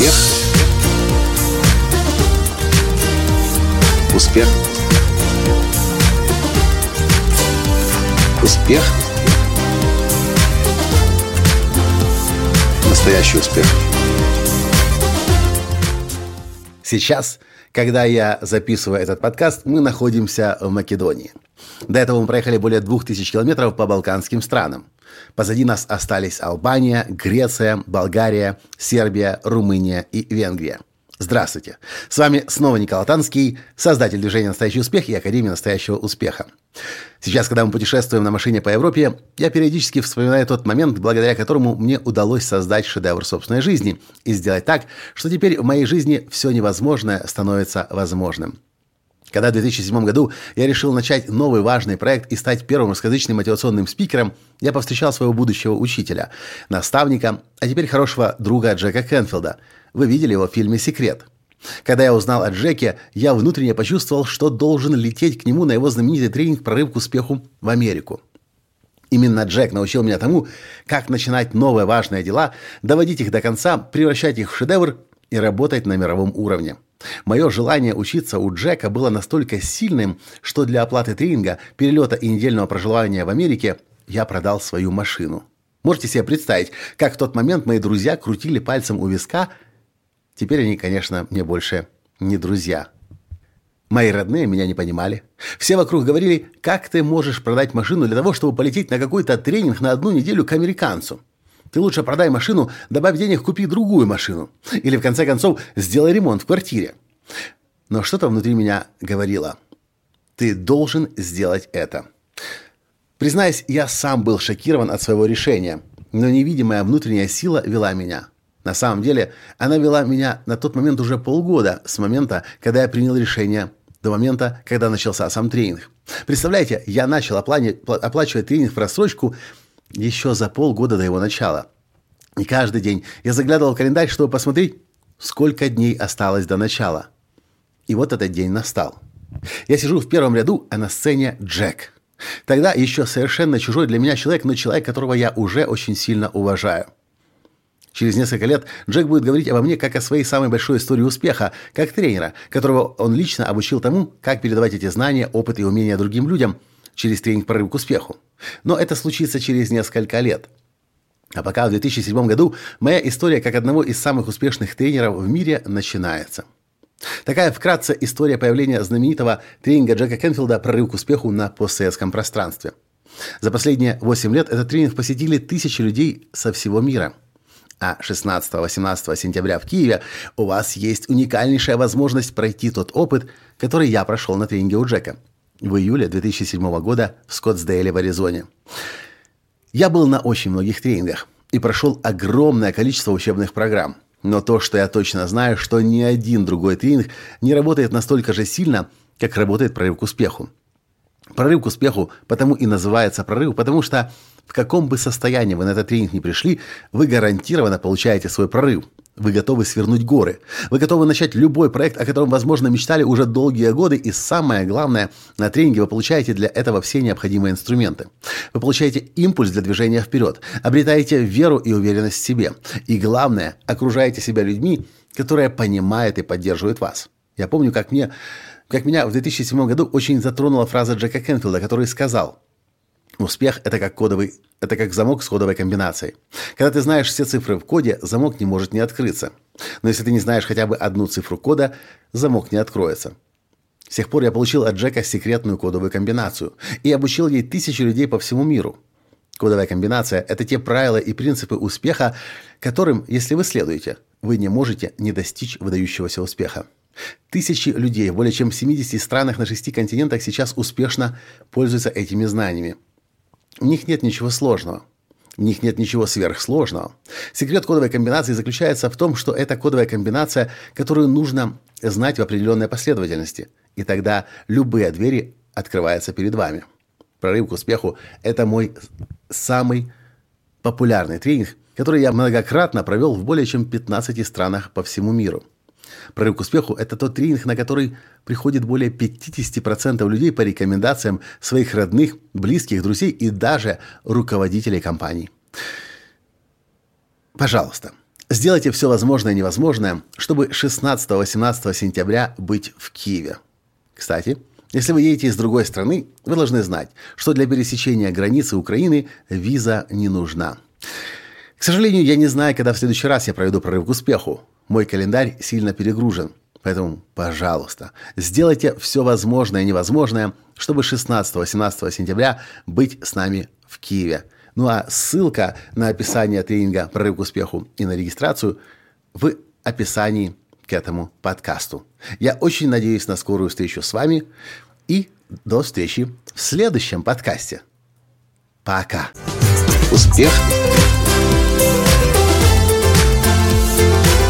Успех. Успех. Успех. Настоящий успех. Сейчас, когда я записываю этот подкаст, мы находимся в Македонии. До этого мы проехали более 2000 километров по балканским странам. Позади нас остались Албания, Греция, Болгария, Сербия, Румыния и Венгрия. Здравствуйте! С вами снова Николай Танский, создатель движения «Настоящий успех» и Академии настоящего успеха. Сейчас, когда мы путешествуем на машине по Европе, я периодически вспоминаю тот момент, благодаря которому мне удалось создать шедевр собственной жизни и сделать так, что теперь в моей жизни все невозможное становится возможным. Когда в 2007 году я решил начать новый важный проект и стать первым русскоязычным мотивационным спикером, я повстречал своего будущего учителя, наставника, а теперь хорошего друга Джека Кенфилда. Вы видели его в фильме «Секрет». Когда я узнал о Джеке, я внутренне почувствовал, что должен лететь к нему на его знаменитый тренинг «Прорыв к успеху» в Америку. Именно Джек научил меня тому, как начинать новые важные дела, доводить их до конца, превращать их в шедевр и работать на мировом уровне. Мое желание учиться у Джека было настолько сильным, что для оплаты тренинга, перелета и недельного проживания в Америке я продал свою машину. Можете себе представить, как в тот момент мои друзья крутили пальцем у виска. Теперь они, конечно, мне больше не друзья. Мои родные меня не понимали. Все вокруг говорили, как ты можешь продать машину для того, чтобы полететь на какой-то тренинг на одну неделю к американцу. Ты лучше продай машину, добавь денег, купи другую машину. Или, в конце концов, сделай ремонт в квартире. Но что-то внутри меня говорило. Ты должен сделать это. Признаюсь, я сам был шокирован от своего решения, но невидимая внутренняя сила вела меня. На самом деле, она вела меня на тот момент уже полгода, с момента, когда я принял решение, до момента, когда начался сам тренинг. Представляете, я начал оплачивать тренинг в рассрочку еще за полгода до его начала. И каждый день я заглядывал в календарь, чтобы посмотреть, сколько дней осталось до начала. И вот этот день настал. Я сижу в первом ряду, а на сцене Джек. Тогда еще совершенно чужой для меня человек, но человек, которого я уже очень сильно уважаю. Через несколько лет Джек будет говорить обо мне как о своей самой большой истории успеха, как тренера, которого он лично обучил тому, как передавать эти знания, опыт и умения другим людям через тренинг «Прорыв к успеху». Но это случится через несколько лет. А пока в 2007 году моя история как одного из самых успешных тренеров в мире начинается. Такая вкратце история появления знаменитого тренинга Джека Кенфилда «Прорыв к успеху» на постсоветском пространстве. За последние 8 лет этот тренинг посетили тысячи людей со всего мира. А 16-18 сентября в Киеве у вас есть уникальнейшая возможность пройти тот опыт, который я прошел на тренинге у Джека – в июле 2007 года в Скоттсдейле в Аризоне. Я был на очень многих тренингах и прошел огромное количество учебных программ. Но то, что я точно знаю, что ни один другой тренинг не работает настолько же сильно, как работает прорыв к успеху. Прорыв к успеху потому и называется прорыв, потому что в каком бы состоянии вы на этот тренинг не пришли, вы гарантированно получаете свой прорыв. Вы готовы свернуть горы. Вы готовы начать любой проект, о котором, возможно, мечтали уже долгие годы. И самое главное, на тренинге вы получаете для этого все необходимые инструменты. Вы получаете импульс для движения вперед, обретаете веру и уверенность в себе. И главное, окружаете себя людьми, которые понимают и поддерживают вас. Я помню, как, мне, как меня в 2007 году очень затронула фраза Джека Кенфилда, который сказал – Успех – это как кодовый, это как замок с кодовой комбинацией. Когда ты знаешь все цифры в коде, замок не может не открыться. Но если ты не знаешь хотя бы одну цифру кода, замок не откроется. С тех пор я получил от Джека секретную кодовую комбинацию и обучил ей тысячи людей по всему миру. Кодовая комбинация – это те правила и принципы успеха, которым, если вы следуете, вы не можете не достичь выдающегося успеха. Тысячи людей в более чем 70 странах на шести континентах сейчас успешно пользуются этими знаниями – в них нет ничего сложного. В них нет ничего сверхсложного. Секрет кодовой комбинации заключается в том, что это кодовая комбинация, которую нужно знать в определенной последовательности. И тогда любые двери открываются перед вами. Прорыв к успеху – это мой самый популярный тренинг, который я многократно провел в более чем 15 странах по всему миру. Прорыв к успеху – это тот тренинг, на который приходит более 50% людей по рекомендациям своих родных, близких, друзей и даже руководителей компаний. Пожалуйста, Сделайте все возможное и невозможное, чтобы 16-18 сентября быть в Киеве. Кстати, если вы едете из другой страны, вы должны знать, что для пересечения границы Украины виза не нужна. К сожалению, я не знаю, когда в следующий раз я проведу прорыв к успеху. Мой календарь сильно перегружен. Поэтому, пожалуйста, сделайте все возможное и невозможное, чтобы 16-18 сентября быть с нами в Киеве. Ну а ссылка на описание тренинга «Прорыв к успеху» и на регистрацию в описании к этому подкасту. Я очень надеюсь на скорую встречу с вами и до встречи в следующем подкасте. Пока. Успех.